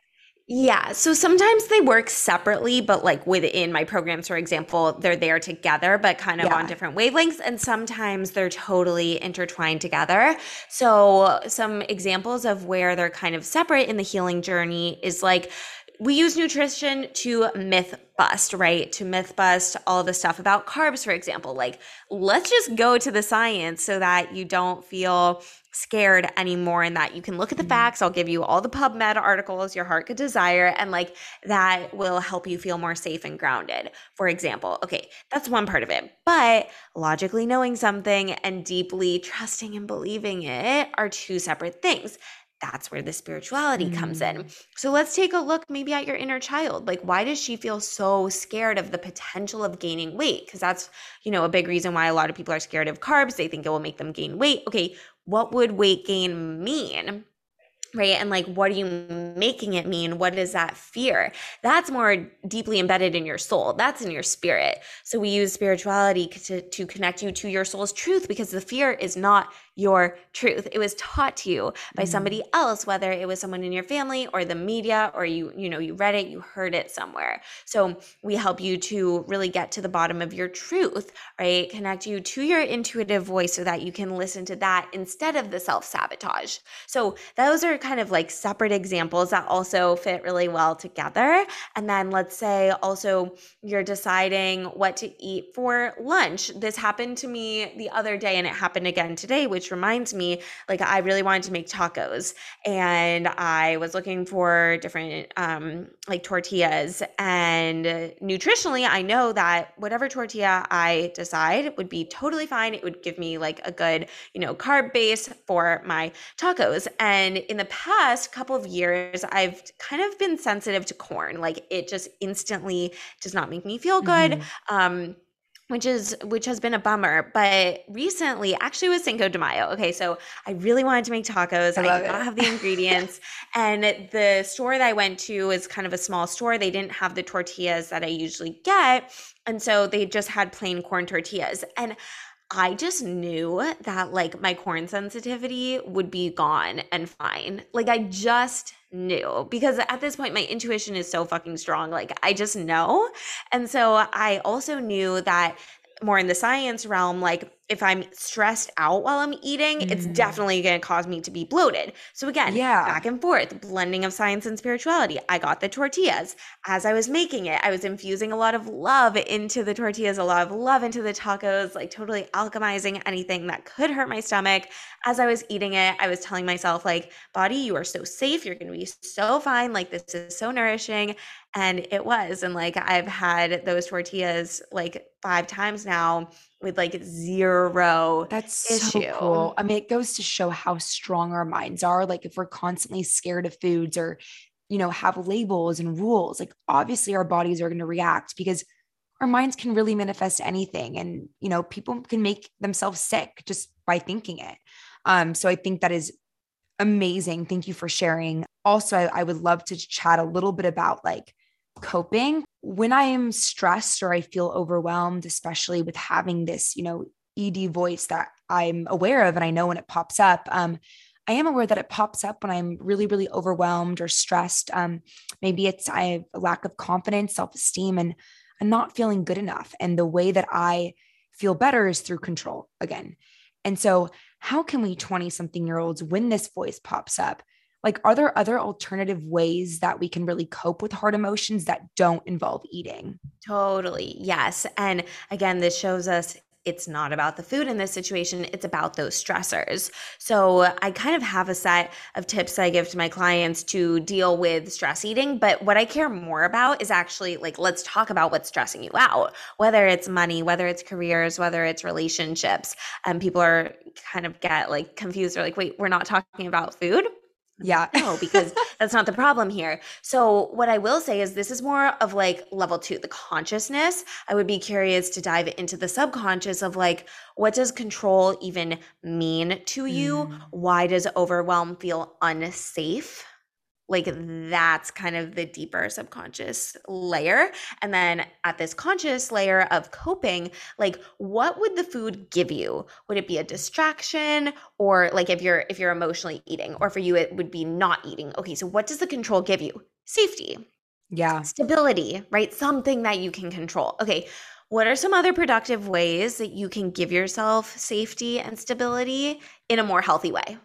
yeah. So sometimes they work separately, but like within my programs, for example, they're there together, but kind of yeah. on different wavelengths. And sometimes they're totally intertwined together. So some examples of where they're kind of separate in the healing journey is like, we use nutrition to myth bust, right? To myth bust all the stuff about carbs, for example. Like, let's just go to the science so that you don't feel scared anymore and that you can look at the mm-hmm. facts. I'll give you all the PubMed articles your heart could desire, and like that will help you feel more safe and grounded. For example, okay, that's one part of it. But logically knowing something and deeply trusting and believing it are two separate things that's where the spirituality mm-hmm. comes in. Mm. So let's take a look maybe at your inner child. Like why does she feel so scared of the potential of gaining weight? Cuz that's, you know, a big reason why a lot of people are scared of carbs. They think it will make them gain weight. Okay, what would weight gain mean? right? And like, what are you making it mean? What is that fear? That's more deeply embedded in your soul. That's in your spirit. So we use spirituality to, to connect you to your soul's truth because the fear is not your truth. It was taught to you by mm-hmm. somebody else, whether it was someone in your family or the media or you, you know, you read it, you heard it somewhere. So we help you to really get to the bottom of your truth, right? Connect you to your intuitive voice so that you can listen to that instead of the self sabotage. So those are kind of like separate examples that also fit really well together. And then let's say also you're deciding what to eat for lunch. This happened to me the other day and it happened again today, which which reminds me, like I really wanted to make tacos and I was looking for different um, like tortillas. And nutritionally, I know that whatever tortilla I decide would be totally fine. It would give me like a good, you know, carb base for my tacos. And in the past couple of years, I've kind of been sensitive to corn. Like it just instantly does not make me feel good. Mm-hmm. Um, which is which has been a bummer. But recently, actually, was Cinco de Mayo. Okay, so I really wanted to make tacos. I, I did not have the ingredients, [LAUGHS] and the store that I went to is kind of a small store. They didn't have the tortillas that I usually get, and so they just had plain corn tortillas. And I just knew that like my corn sensitivity would be gone and fine. Like I just knew because at this point my intuition is so fucking strong. Like I just know. And so I also knew that more in the science realm, like if I'm stressed out while I'm eating, mm. it's definitely going to cause me to be bloated. So again, yeah. back and forth, blending of science and spirituality. I got the tortillas. As I was making it, I was infusing a lot of love into the tortillas, a lot of love into the tacos, like totally alchemizing anything that could hurt my stomach. As I was eating it, I was telling myself like, "Body, you are so safe. You're going to be so fine. Like this is so nourishing." And it was. And like I've had those tortillas like 5 times now with like zero that's issue. so cool. I mean it goes to show how strong our minds are like if we're constantly scared of foods or you know have labels and rules like obviously our bodies are going to react because our minds can really manifest anything and you know people can make themselves sick just by thinking it. Um so i think that is amazing. Thank you for sharing. Also I, I would love to chat a little bit about like coping when I am stressed or I feel overwhelmed, especially with having this, you know, ED voice that I'm aware of and I know when it pops up. Um, I am aware that it pops up when I'm really, really overwhelmed or stressed. Um, maybe it's I have a lack of confidence, self esteem, and I'm not feeling good enough. And the way that I feel better is through control again. And so, how can we 20 something year olds, when this voice pops up, like are there other alternative ways that we can really cope with hard emotions that don't involve eating totally yes and again this shows us it's not about the food in this situation, it's about those stressors. So, I kind of have a set of tips I give to my clients to deal with stress eating. But what I care more about is actually like, let's talk about what's stressing you out, whether it's money, whether it's careers, whether it's relationships. And people are kind of get like confused. They're like, wait, we're not talking about food yeah. no, because that's not the problem here. So, what I will say is this is more of like level two, the consciousness. I would be curious to dive into the subconscious of like, what does control even mean to you? Mm. Why does overwhelm feel unsafe? Like that's kind of the deeper subconscious layer. And then at this conscious layer of coping like what would the food give you? Would it be a distraction or like if you're if you're emotionally eating or for you it would be not eating. Okay so what does the control give you? Safety. Yeah. Stability right? Something that you can control. Okay what are some other productive ways that you can give yourself safety and stability in a more healthy way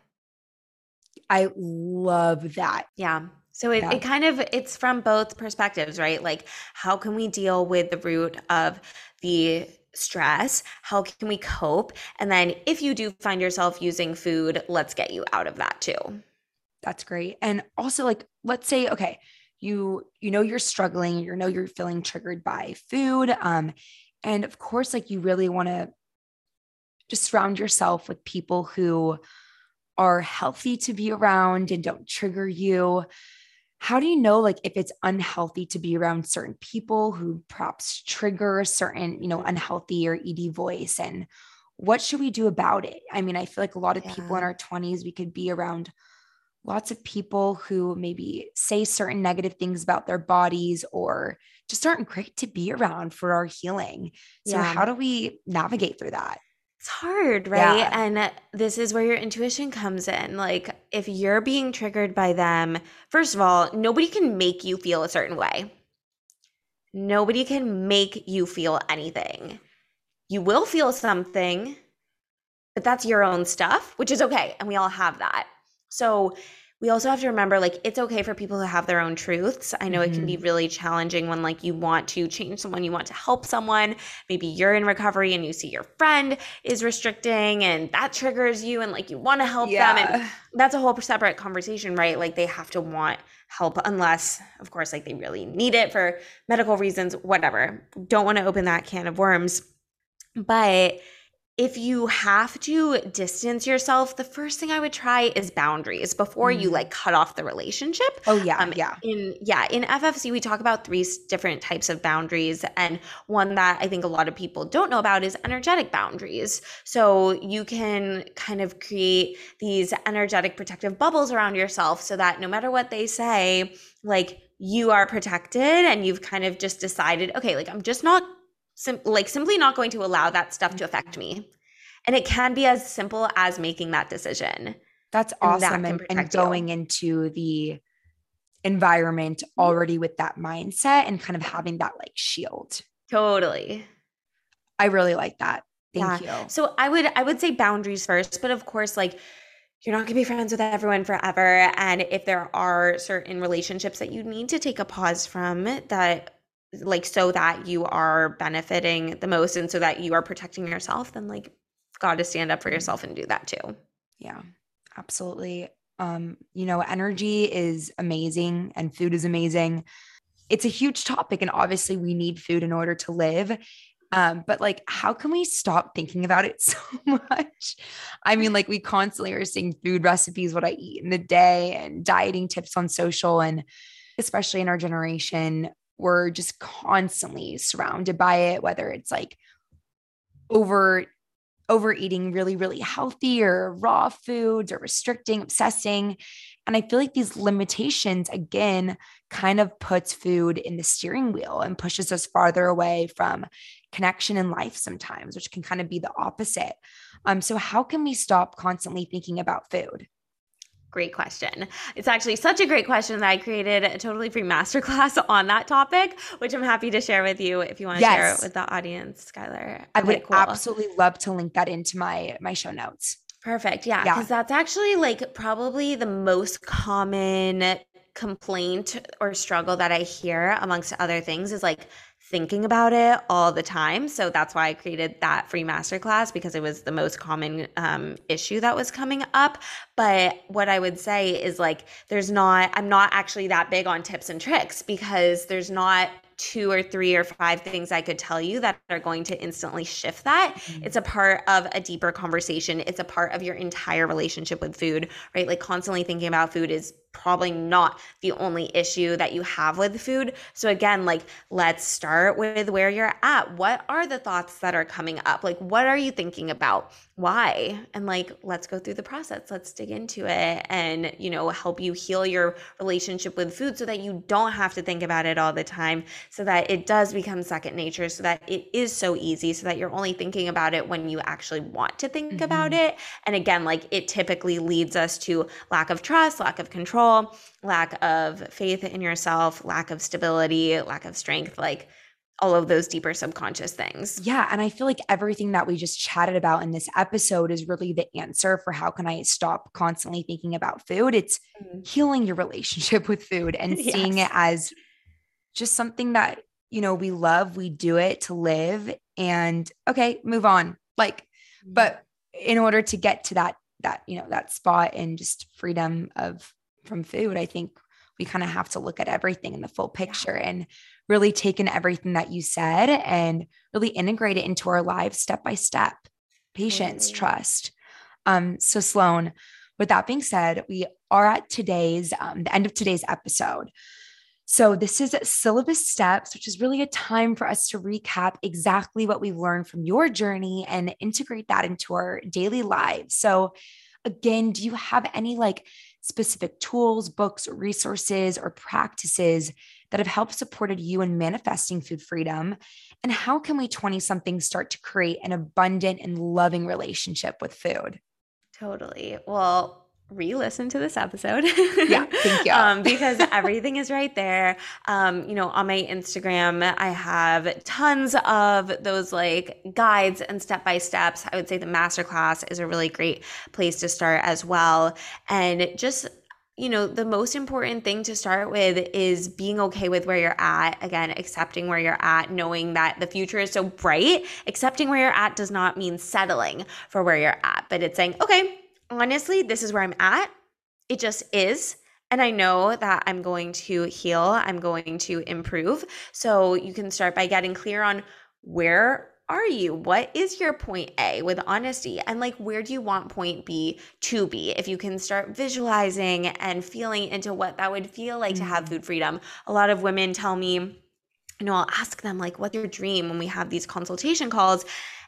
I love that. Yeah. So it, yeah. it kind of it's from both perspectives, right? Like how can we deal with the root of the stress? How can we cope? And then if you do find yourself using food, let's get you out of that too. That's great. And also like let's say okay, you you know you're struggling, you know you're feeling triggered by food um and of course like you really want to just surround yourself with people who are healthy to be around and don't trigger you how do you know like if it's unhealthy to be around certain people who perhaps trigger a certain you know unhealthy or ed voice and what should we do about it i mean i feel like a lot of yeah. people in our 20s we could be around lots of people who maybe say certain negative things about their bodies or just aren't great to be around for our healing so yeah. how do we navigate through that it's hard, right? Yeah. And this is where your intuition comes in. Like, if you're being triggered by them, first of all, nobody can make you feel a certain way. Nobody can make you feel anything. You will feel something, but that's your own stuff, which is okay. And we all have that. So, we also have to remember like it's okay for people to have their own truths. I know mm-hmm. it can be mm-hmm. really challenging when like you want to change someone, you want to help someone. Maybe you're in recovery and you see your friend is restricting and that triggers you and like you want to help yeah. them and that's a whole separate conversation, right? Like they have to want help unless of course like they really need it for medical reasons, whatever. Don't want to open that can of worms. But if you have to distance yourself, the first thing I would try is boundaries before mm. you like cut off the relationship. Oh yeah, um, yeah. In yeah, in FFC we talk about three different types of boundaries, and one that I think a lot of people don't know about is energetic boundaries. So you can kind of create these energetic protective bubbles around yourself, so that no matter what they say, like you are protected, and you've kind of just decided, okay, like I'm just not sim- like simply not going to allow that stuff to affect me And it can be as simple as making that decision. That's awesome. And, that and, and going you. into the environment mm-hmm. already with that mindset and kind of having that like shield. Totally. I really like that. Thank yeah. you. So I would I would say boundaries first, but of course like you're not going to be friends with everyone forever and if there are certain relationships that you need to take a pause from that like so that you are benefiting the most and so that you are protecting yourself then like got to stand up for mm-hmm. yourself and do that too. Yeah. Absolutely. Um you know, energy is amazing and food is amazing. It's a huge topic and obviously we need food in order to live um, but like, how can we stop thinking about it [LAUGHS] so much? I mean, like, we constantly are seeing food recipes, what I eat in the day, and dieting tips on social. And especially in our generation, we're just constantly surrounded by it, whether it's like over overeating really, really healthy or raw foods or restricting, obsessing. And I feel like these limitations, again, kind of puts food in the steering wheel and pushes us farther away from connection in life sometimes, which can kind of be the opposite. Um, so, how can we stop constantly thinking about food? Great question. It's actually such a great question that I created a totally free masterclass [LAUGHS] on that topic, which I'm happy to share with you if you want to yes. share it with the audience, Skylar. I would cool. absolutely love to link that into my my show notes. Perfect. Yeah. Because yeah. that's actually like probably the most common complaint or struggle that I hear amongst other things is like thinking about it all the time. So that's why I created that free masterclass because it was the most common um, issue that was coming up. But what I would say is like, there's not, I'm not actually that big on tips and tricks because there's not two or three or five things I could tell you that are going to instantly shift that. Mm-hmm. It's a part of a deeper conversation. It's a part of your entire relationship with food, right? Like constantly thinking about food is probably not the only issue that you have with food. So again, like let's start with where you're at. What are the thoughts that are coming up? Like what are you thinking about? Why? And like let's go through the process. Let's dig into it and, you know, help you heal your relationship with food so that you don't have to think about it all the time, so that it does become second nature, so that it is so easy, so that you're only thinking about it when you actually want to think mm-hmm. about it. And again, like it typically leads us to lack of trust, lack of control control, lack of faith in yourself, lack of stability, lack of strength, like all of those deeper subconscious things. Yeah, and I feel like everything that we just chatted about in this episode is really the answer for how can I stop constantly thinking about food? It's mm-hmm. healing your relationship [LAUGHS] with food and yes. [LAUGHS] seeing it as just something that, you know, we love, we do it to live and okay, move on. Like mm-hmm. but in order to get to that that, you know, that spot and just freedom of from food, I think we kind of have to look at everything in the full picture and really take in everything that you said and really integrate it into our lives step by step. Patience, mm-hmm. trust. Um, so Sloan, with that being said, we are at today's um, the end of today's episode. So, this is syllabus steps, which is really a time for us to recap exactly what we've learned from your journey and integrate that into our daily lives. So, again, do you have any like specific tools, books, resources, or practices that have helped supported you in manifesting food freedom? And how can we 20 something start to create an abundant and loving relationship with food? Totally. Well, re-listen to this episode. yeah, [LAUGHS] thank you. um, because everything is right there. Um, you know, on my Instagram, I have tons of those like guides and step by steps. I would say the masterclass is a really great place to start as well. And just you know, the most important thing to start with is being okay with where you're at. Again, accepting where you're at, knowing that the future is so bright. Accepting where you're at does not mean settling for where you're at, but it's saying, okay, honestly, this is where I'm at. It just is. And I know that I'm going to heal, I'm going to improve. So you can start by getting clear on where are you? What is your point A with honesty? And like, where do you want point B to be? If you can start visualizing and feeling into what that would feel like mm-hmm. to have mm. food freedom. A lot of women tell me, you know, I'll ask them, like, what's your dream when we have these consultation calls?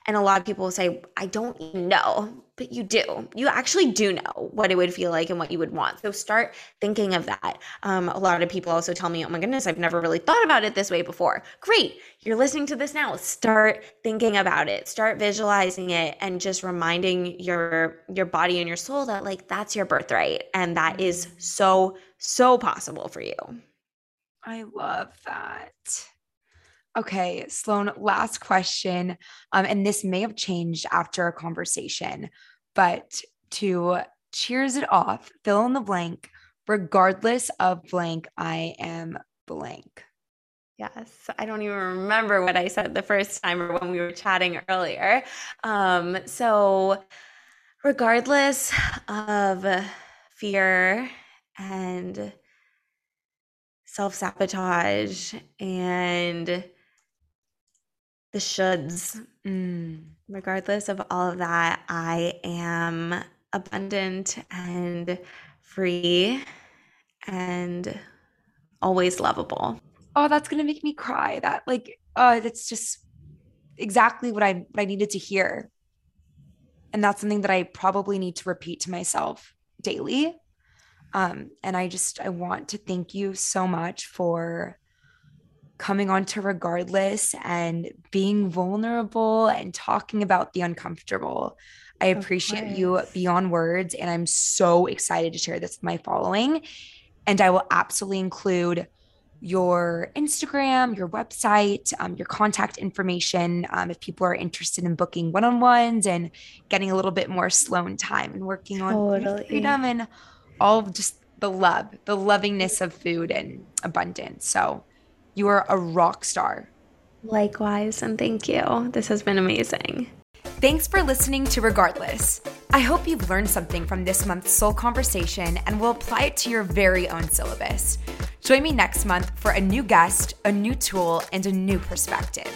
And a lot of people say, I don't know but you do. You actually do know what it would feel like and what you would want. So start thinking of that. Um, a lot of people also tell me, oh my goodness, I've never really thought about it this way before. Great. You're listening to this now. Start thinking about it. Start visualizing it and just reminding your your body and your soul that like that's your birthright and that is so so possible for you. I love that. Okay, Sloan, last question. Um, and this may have changed after a conversation, but to cheers it off, fill in the blank, regardless of blank, I am blank. Yes, I don't even remember what I said the first time or when we were chatting earlier. Um, so, regardless of fear and self sabotage and the shoulds. Mm. Regardless of all of that, I am abundant and free and always lovable. Oh, that's gonna make me cry. That like, uh, that's just exactly what I what I needed to hear. And that's something that I probably need to repeat to myself daily. Um, and I just I want to thank you so much for coming on to regardless and being vulnerable and talking about the uncomfortable. I appreciate you beyond words. And I'm so excited to share this with my following. And I will absolutely include your Instagram, your website, um, your contact information um, if people are interested in booking one on ones and getting a little bit more Sloan time and working totally. on freedom and all of just the love, the lovingness of food and abundance. So you are a rock star. Likewise, and thank you. This has been amazing. Thanks for listening to Regardless. I hope you've learned something from this month's Soul Conversation and will apply it to your very own syllabus. Join me next month for a new guest, a new tool, and a new perspective.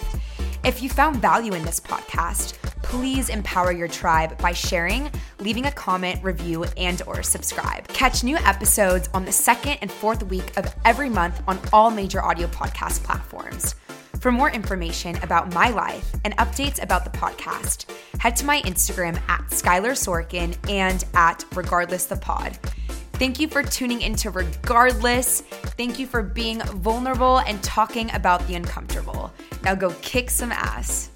If you found value in this podcast, please empower your tribe by sharing, leaving a comment, review, and or subscribe. Catch new episodes on the second and fourth week of every month on all major audio podcast platforms. For more information about my life and updates about the podcast, head to my Instagram at Skylar Sorkin and at Regardless the Pod. Thank you for tuning into Regardless. Thank you for being vulnerable and talking about the uncomfortable. Now go kick some ass.